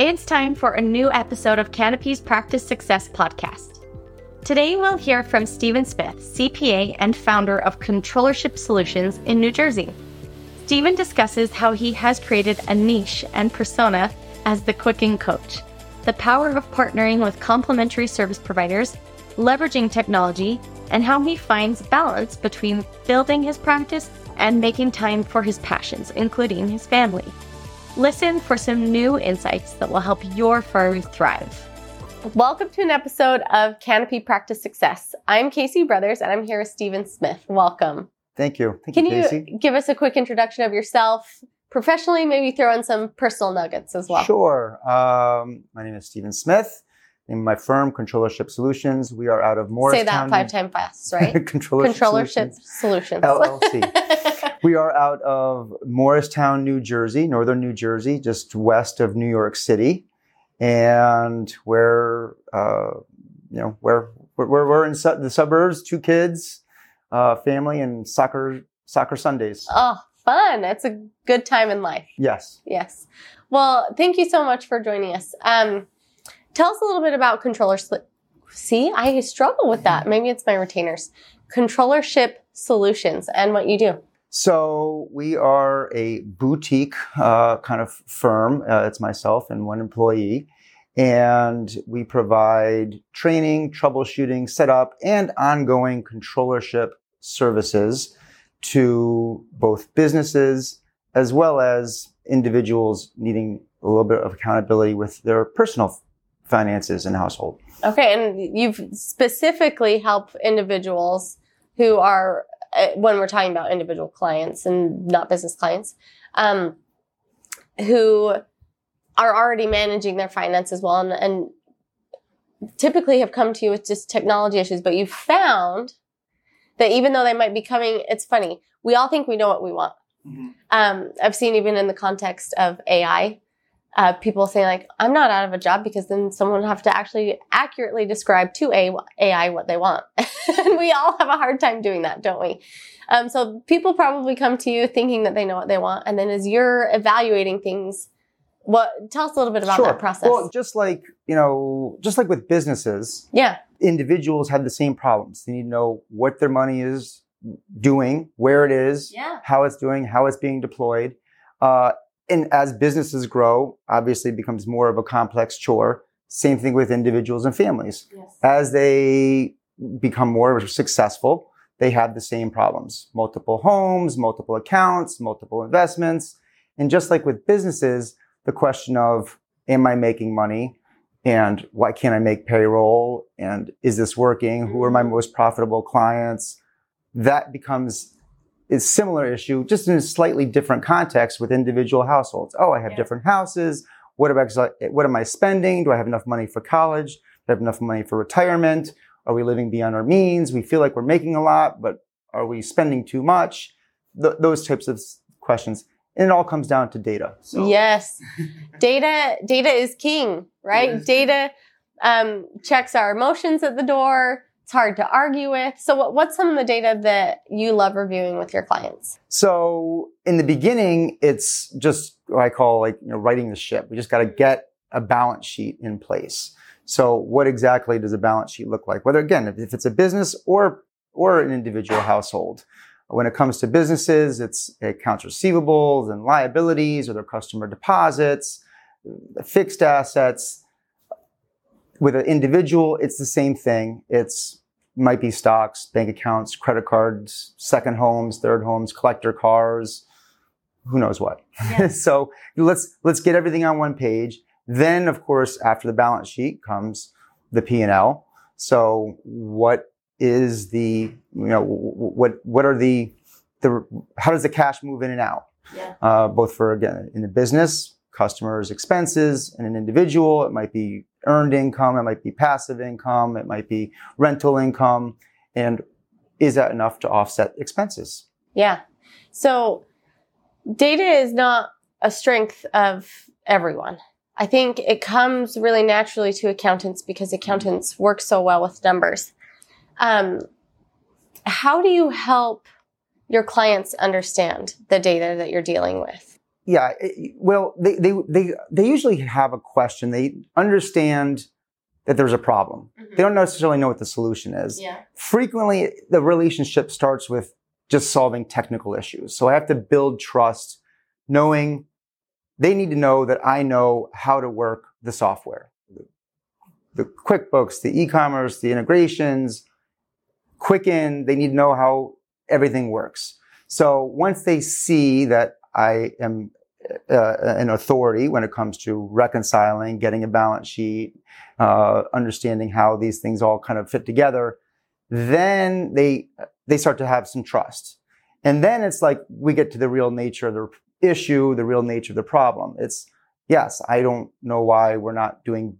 It's time for a new episode of Canopy's Practice Success podcast. Today we'll hear from Stephen Smith, CPA and founder of Controllership Solutions in New Jersey. Stephen discusses how he has created a niche and persona as the Quicken coach, the power of partnering with complementary service providers, leveraging technology, and how he finds balance between building his practice and making time for his passions, including his family. Listen for some new insights that will help your firm thrive. Welcome to an episode of Canopy Practice Success. I'm Casey Brothers and I'm here with Stephen Smith. Welcome. Thank you. Thank Can you, you Casey. give us a quick introduction of yourself? Professionally, maybe throw in some personal nuggets as well. Sure. Um, my name is Stephen Smith. In my firm, Controllership Solutions, we are out of Morristown. Say that five times fast, right? Controllership, Controllership Solutions, Solutions. LLC. we are out of Morristown, New Jersey, northern New Jersey, just west of New York City, and where uh, you know where we're, we're in su- the suburbs. Two kids, uh, family, and soccer soccer Sundays. oh, fun. It's a good time in life. Yes. Yes. Well, thank you so much for joining us. Um, tell us a little bit about controller. Sli- See, I struggle with that. Maybe it's my retainers. Controllership solutions and what you do. So we are a boutique uh, kind of firm. Uh, it's myself and one employee, and we provide training, troubleshooting, setup, and ongoing controllership services to both businesses as well as individuals needing a little bit of accountability with their personal finances and household. Okay, and you've specifically helped individuals who are, when we're talking about individual clients and not business clients, um, who are already managing their finances well and, and typically have come to you with just technology issues, but you've found that even though they might be coming, it's funny. We all think we know what we want. Um, I've seen even in the context of AI, uh, people saying like, "I'm not out of a job because then someone would have to actually accurately describe to a- AI what they want." and we all have a hard time doing that, don't we? Um, so people probably come to you thinking that they know what they want, and then as you're evaluating things, what tell us a little bit about sure. that process? Well, just like you know, just like with businesses, yeah, individuals have the same problems. They need to know what their money is doing, where it is, yeah, how it's doing, how it's being deployed. Uh, and as businesses grow, obviously it becomes more of a complex chore. Same thing with individuals and families. yes, As they become more successful, they have the same problems. Multiple homes, multiple accounts, multiple investments. And just like with businesses, the question of, am I making money? And why can't I make payroll? And is this working? Who are my mm-hmm. most profitable clients? That becomes a similar issue, just in a slightly different context with individual households. Oh, I have Yeah. different houses. What am, I, what am I spending? Do I have enough money for college? Do I have enough money for retirement? Are we living beyond our means? We feel like we're making a lot, but are we spending too much? Th- those types of questions. And it all comes down to data. So, Yes. data data is king, right? Yes. Data um, checks our emotions at the door. It's hard to argue with. So what, what's some of the data that you love reviewing with your clients? So in the beginning, it's just what I call like, you know, righting the ship. We just got to get a balance sheet in place. So what exactly does a balance sheet look like? Whether again, if it's a business or, or an individual household. When it comes to businesses, it's accounts receivables and liabilities or their customer deposits, fixed assets. With an individual, it's the same thing. It's might be stocks, bank accounts, credit cards, second homes, third homes, collector cars, who knows what. Yes. so let's let's get everything on one page. Then, of course, after the balance sheet comes the P and L. So what is the you know what what are the the how does the cash move in and out? Yeah. Uh, both for again in the business, customers' expenses, and an individual, it might be earned income, it might be passive income, it might be rental income, and is that enough to offset expenses? Yeah. So data is not a strength of everyone. I think it comes really naturally to accountants because accountants work so well with numbers. Um, how do you help your clients understand the data that you're dealing with? Yeah, it- well, they, they, they, they usually have a question. They understand that there's a problem. Mm-hmm. They don't necessarily know what the solution is. Yeah. Frequently, the relationship starts with just solving technical issues. So I have to build trust, knowing they need to know that I know how to work the software, the QuickBooks, the e-commerce, the integrations, Quicken. They need to know how everything works. So once they see that I am uh, an authority when it comes to reconciling, getting a balance sheet, uh, understanding how these things all kind of fit together, then they they start to have some trust. And then it's like we get to the real nature of the issue, the real nature of the problem. It's yes, I don't know why we're not doing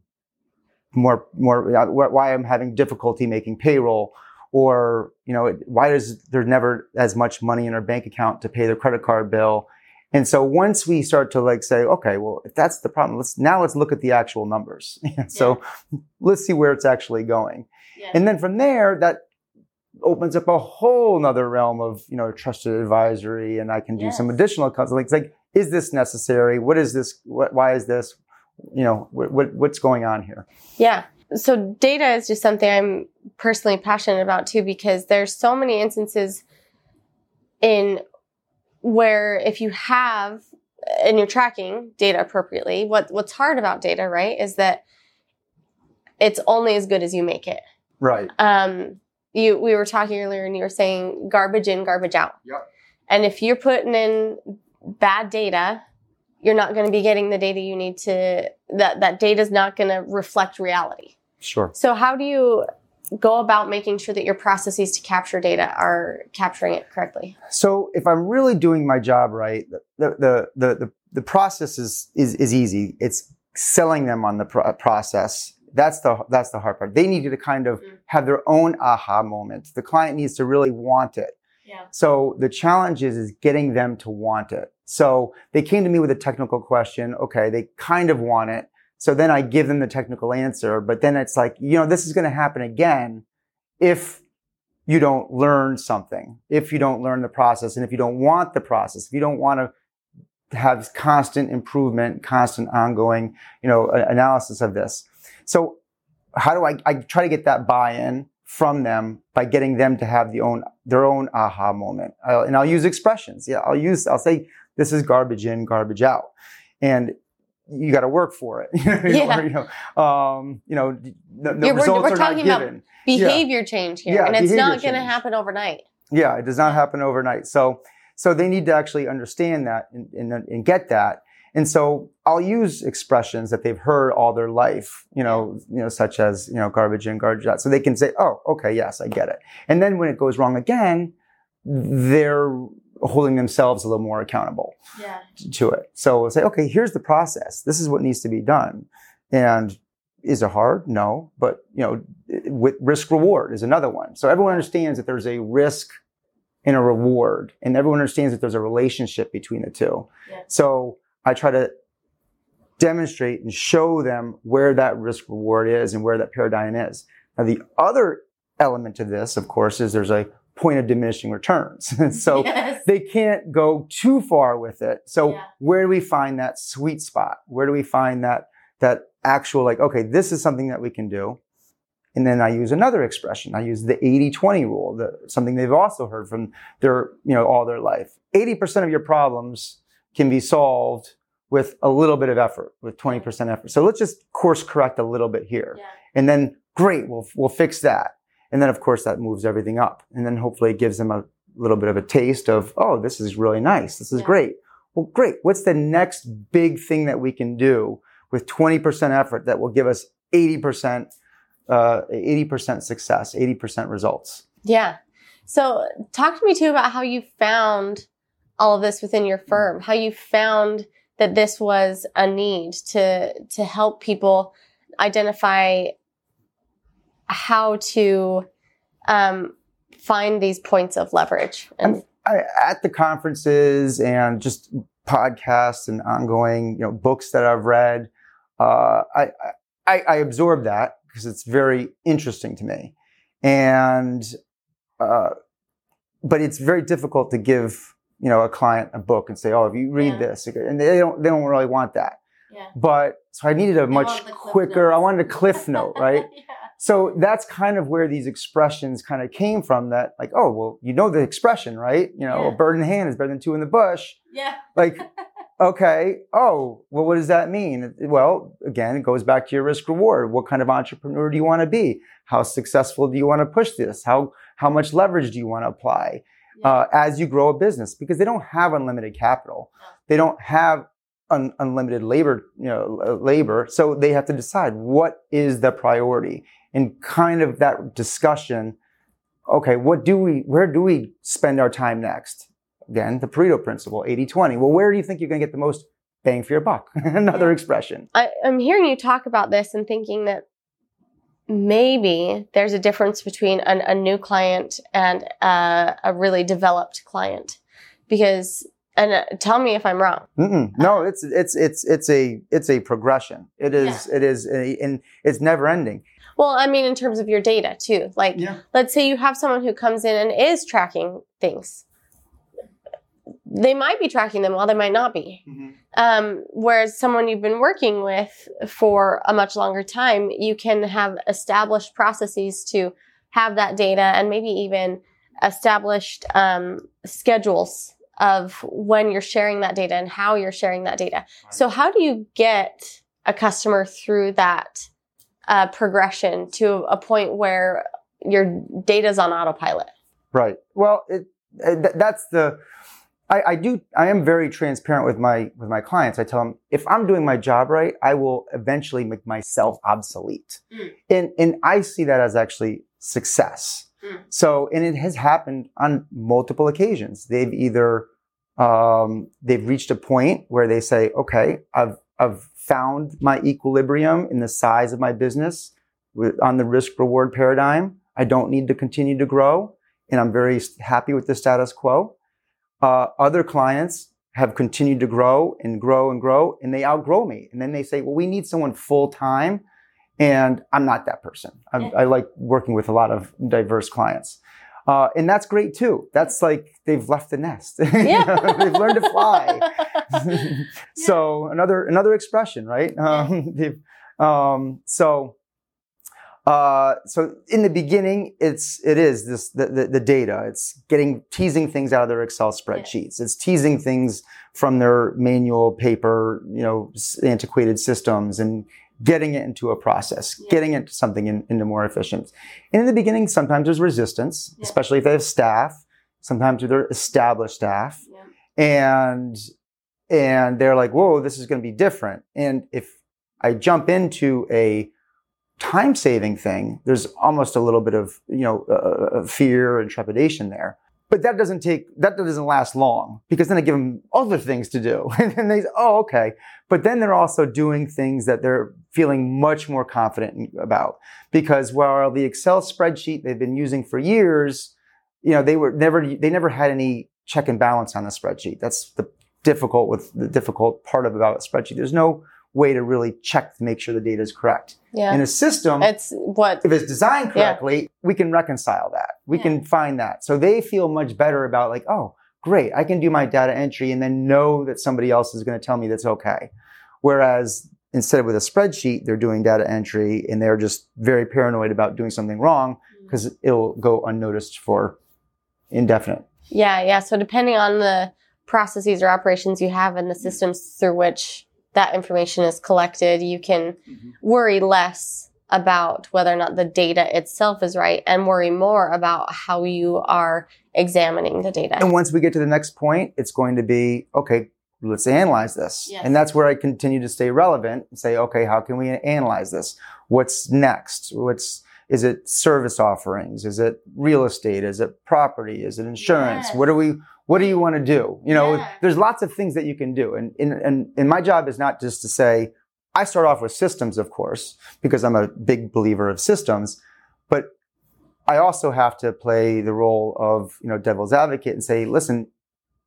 more more uh, why I'm having difficulty making payroll or you know why is there never as much money in our bank account to pay the credit card bill and so once we start to like say okay well if that's the problem let's now let's look at the actual numbers. So let's see where it's actually going. Yeah. and then from there that opens up a whole nother realm of you know trusted advisory and i can do some additional counseling. It's like is this necessary? What is this what, why is this you know what, what what's going on here? Yeah. So data is just something I'm personally passionate about too because there's so many instances in where if you have and you're tracking data appropriately, what what's hard about data, right, is that it's only as good as you make it. right Um, you we were talking earlier and you were saying garbage in, garbage out. Yep. And if you're putting in bad data, you're not going to be getting the data you need to that that data is not going to reflect reality. sure So how do you go about making sure that your processes to capture data are capturing it correctly? So if I'm really doing my job right, the the the the, the process is, is is easy. It's selling them on the pro- process. That's the that's the hard part. They need to kind of Mm. have their own aha moment. The client needs to really want it. Yeah. So the challenge is is getting them to want it. So they came to me with a technical question. Okay, they kind of want it. So then I give them the technical answer, but then it's like, you know, this is going to happen again if you don't learn something, if you don't learn the process, and if you don't want the process, if you don't want to have constant improvement, constant ongoing, you know, analysis of this. So how do I, I try to get that buy-in from them by getting them to have the own, their own aha moment. I'll, and I'll use expressions. Yeah. I'll use, I'll say, this is garbage in, garbage out. And you got to work for it. You know, Yeah. or, you know, um, you know, the, the Yeah, we're- we're talking about-. Behavior change here, Yeah, and it's not going to happen overnight. Yeah, it does not happen overnight. So, so they need to actually understand that and, and, and get that. And so I'll use expressions that they've heard all their life, you know, you know, such as, you know, garbage in, garbage out. So they can say, oh, okay, yes, I get it. And then when it goes wrong again, they're holding themselves a little more accountable Yeah. to it. So we'll say, okay, here's the process. This is what needs to be done. And is it hard? No. But, you know, with risk reward is another one. So everyone understands that there's a risk and a reward and everyone understands that there's a relationship between the two. Yeah. So I try to demonstrate and show them where that risk reward is and where that paradigm is. Now, the other element to this, of course, is there's a point of diminishing returns. so Yes. they can't go too far with it. So Yeah. where do we find that sweet spot? Where do we find that that actual like okay, this is something that we can do? And then I use another expression. I use the 80-20 rule, the, something they've also heard from their, you know, all their life. 80% of your problems can be solved with a little bit of effort, with 20% effort. So let's just course correct a little bit here. Yeah. And then great, we'll, we'll fix that. And then of course that moves everything up. And then hopefully it gives them a little bit of a taste of, oh, this is really nice. This is Yeah. great. Well, great. What's the next big thing that we can do with 20% effort that will give us 80%, uh, 80% success, 80% results? Yeah. So talk to me too about how you found all of this within your firm, how you found that this was a need to to help people identify how to um, find these points of leverage. And I, at the conferences and just podcasts and ongoing, you know, books that I've read, uh, I, I, I absorb that because it's very interesting to me. And, uh, but it's very difficult to give you know, a client a book and say, "Oh, if you read Yeah. this," and they don't they don't really want that. Yeah. But so I needed a much want the cliff quicker. I wanted a cliff note, right? yeah. So that's kind of where these expressions kind of came from. That like, oh, well, you know the expression, right? You know, Yeah. a bird in the hand is better than two in the bush. Yeah. Like, okay, oh, well, what does that mean? Well, again, it goes back to your risk reward. What kind of entrepreneur do you want to be? How successful do you want to push this? How how much leverage do you want to apply uh, as you grow a business? Because they don't have unlimited capital. They don't have un- unlimited labor, you know, uh, labor. So they have to decide what is the priority and kind of that discussion. Okay, what do we, where do we spend our time next? Again, the Pareto principle, 80 20. Well, where do you think you're going to get the most bang for your buck? Another Yeah. expression. I, I'm hearing you talk about this and thinking that maybe there's a difference between an, a new client and uh, a really developed client. Because, and uh, tell me if I'm wrong. Mm-mm. No, it's, it's, it's, it's a, it's a progression. It is, it is, a, and it's never ending. Well, I mean, in terms of your data too. Like, Yeah. let's say you have someone who comes in and is tracking things. They might be tracking them while they might not be. Um, whereas someone you've been working with for a much longer time, you can have established processes to have that data and maybe even established um, schedules of when you're sharing that data and how you're sharing that data. So, how do you get a customer through that uh, progression to a point where your data's on autopilot? Right. Well, it, uh, th- that's the. I, I do. I am very transparent with my with my clients. I tell them if I'm doing my job right, I will eventually make myself obsolete, Mm. and and I see that as actually success. Mm. So, and it has happened on multiple occasions. They've either um, they've reached a point where they say, "Okay, I've I've found my equilibrium in the size of my business with, on the risk reward paradigm. I don't need to continue to grow, and I'm very happy with the status quo." Uh, other clients have continued to grow and grow and grow, and they outgrow me, and then they say, "Well, we need someone full time." And I'm not that person. I, Yeah. I like working with a lot of diverse clients. Uh, and that's great too. That's like they've left the nest. You Yeah. know, they've learned to fly. so another another expression, right? Um, um, so uh, so in the beginning, it's it is this the, the the data. It's getting teasing things out of their Excel spreadsheets. It's teasing things from their manual paper, you know, antiquated systems, and getting it into a process, Yeah. getting it into something in, into more efficient. And in the beginning, sometimes there's resistance, Yeah. especially if they have staff. Sometimes they're established staff and and they're like, "Whoa, this is going to be different." And if I jump into a time saving thing, there's almost a little bit of you know uh, uh, fear and trepidation there. But that doesn't take that doesn't last long because then I give them other things to do, and then they say, "Oh, okay." But then they're also doing things that they're feeling much more confident about because while the Excel spreadsheet they've been using for years, you know, they were never they never had any check and balance on the spreadsheet. That's the difficult with the difficult part of about a spreadsheet. There's no way to really check to make sure the data is correct. Yeah. In a system, it's what if it's designed Yeah. correctly, we can reconcile that. We Yeah. can find that. So they feel much better about like, oh, great, I can do my data entry and then know that somebody else is going to tell me that's okay. Whereas instead of with a spreadsheet, they're doing data entry and they're just very paranoid about doing something wrong mm. because it'll go unnoticed for indefinite. Yeah, yeah. So depending on the processes or operations you have and the systems through which that information is collected, you can Mhm. worry less about whether or not the data itself is right and worry more about how you are examining the data. And once we get to the next point, it's going to be, okay, let's analyze this. Yes. And that's where I continue to stay relevant and say, okay, how can we analyze this? What's next? What's, is it service offerings? Is it real estate? Is it property? Is it insurance? Yes. What do we, what do you want to do? You know, Yeah. there's lots of things that you can do. And, and, and, and my job is not just to say, I start off with systems, of course, because I'm a big believer of systems, but I also have to play the role of, you know, devil's advocate and say, listen,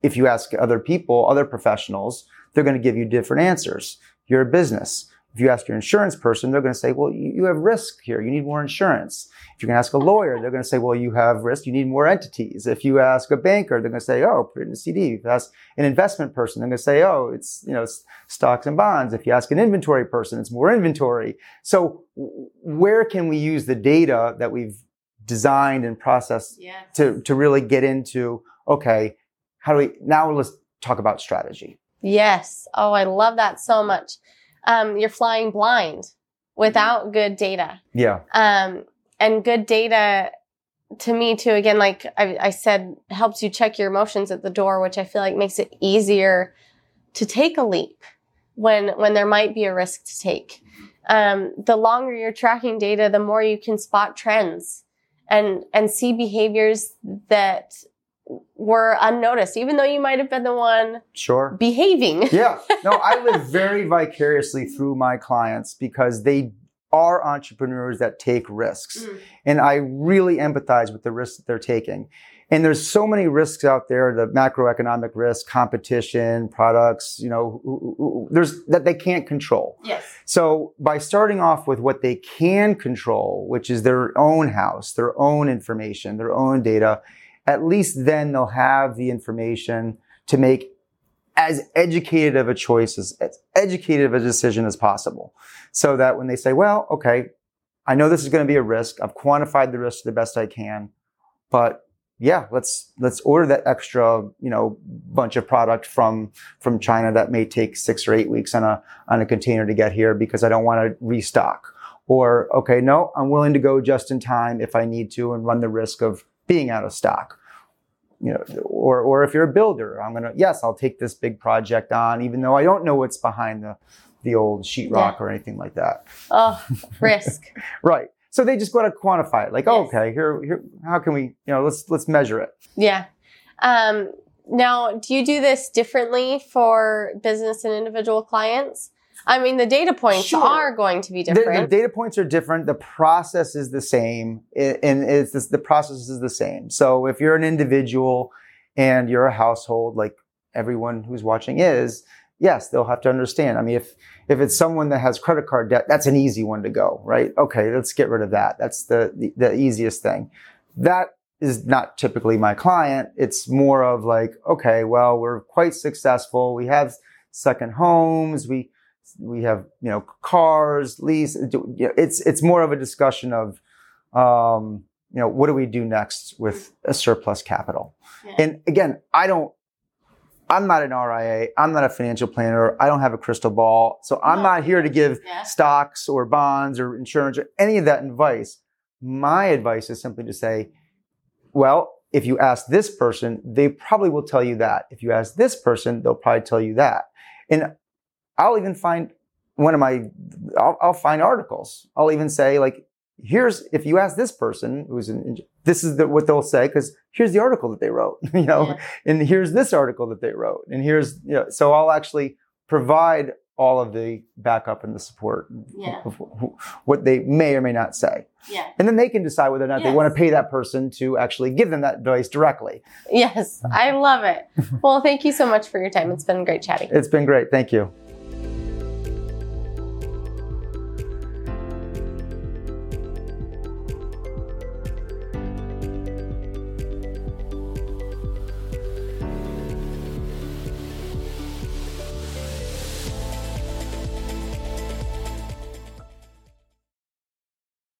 if you ask other people, other professionals, they're going to give you different answers. You're a business. If you ask your insurance person, they're going to say, well, you, have risk here. You need more insurance. If you're going to ask a lawyer, they're going to say, well, you have risk. You need more entities. If you ask a banker, they're going to say, oh, put it in a CD. If you ask an investment person, they're going to say, oh, it's, you know, stocks and bonds. If you ask an inventory person, it's more inventory. So where can we use the data that we've designed and processed yes. to, to really get into, okay, how do we, now let's talk about strategy. Yes. Oh, I love that so much. Um, you're flying blind without good data. Yeah. Um, and good data to me too, again, like I, I said, helps you check your emotions at the door, which I feel like makes it easier to take a leap when, when there might be a risk to take. Um, the longer you're tracking data, the more you can spot trends and, and see behaviors that were unnoticed, even though you might have been the one sure behaving. yeah. No, I live very vicariously through my clients because they are entrepreneurs that take risks. Mm. And I really empathize with the risks that they're taking. And there's so many risks out there, the macroeconomic risk, competition, products, you know, there's that they can't control. Yes. So by starting off with what they can control, which is their own house, their own information, their own data, at least then they'll have the information to make as educated of a choice as, as educated of a decision as possible. So that when they say, well, okay, I know this is going to be a risk. I've quantified the risk the best I can, but yeah, let's let's order that extra, you know, bunch of product from from China that may take six or eight weeks on a on a container to get here because I don't want to restock. Or okay, no, I'm willing to go just in time if I need to and run the risk of being out of stock. You know, or or if you're a builder, I'm gonna yes, I'll take this big project on, even though I don't know what's behind the the old sheetrock yeah. or anything like that. Oh, risk. right. So they just got to quantify it. Like, yes. oh, okay, here, here, how can we, you know, let's let's measure it. Yeah. Um, now, do you do this differently for business and individual clients? I mean, the data points sure. are going to be different. The, the, data points are different. The process is the same, and it's this, the process is the same. So if you're an individual and you're a household, like everyone who's watching is, yes, they'll have to understand. I mean, if if it's someone that has credit card debt, that's an easy one to go, right? Okay, let's get rid of that. That's the the, the easiest thing. That is not typically my client. It's more of like, okay, well, we're quite successful. We have second homes. We we have you know cars, lease. It's it's more of a discussion of um, you know what do we do next with a surplus capital. Yeah. And again, I don't. I'm not an RIA. I'm not a financial planner. I don't have a crystal ball. So I'm no. not here to give yeah. stocks or bonds or insurance or any of that advice. My advice is simply to say, well, if you ask this person, they probably will tell you that. If you ask this person, they'll probably tell you that. And I'll even find one of my, I'll, I'll find articles. I'll even say like, here's, if you ask this person who's in, this is the, what they'll say, because here's the article that they wrote, you know, yeah. and here's this article that they wrote, and here's, you know, so I'll actually provide all of the backup and the support yeah. of what they may or may not say. Yeah. And then they can decide whether or not yes. they want to pay that person to actually give them that advice directly. Yes, I love it. well, thank you so much for your time. It's been great chatting. It's been great. Thank you.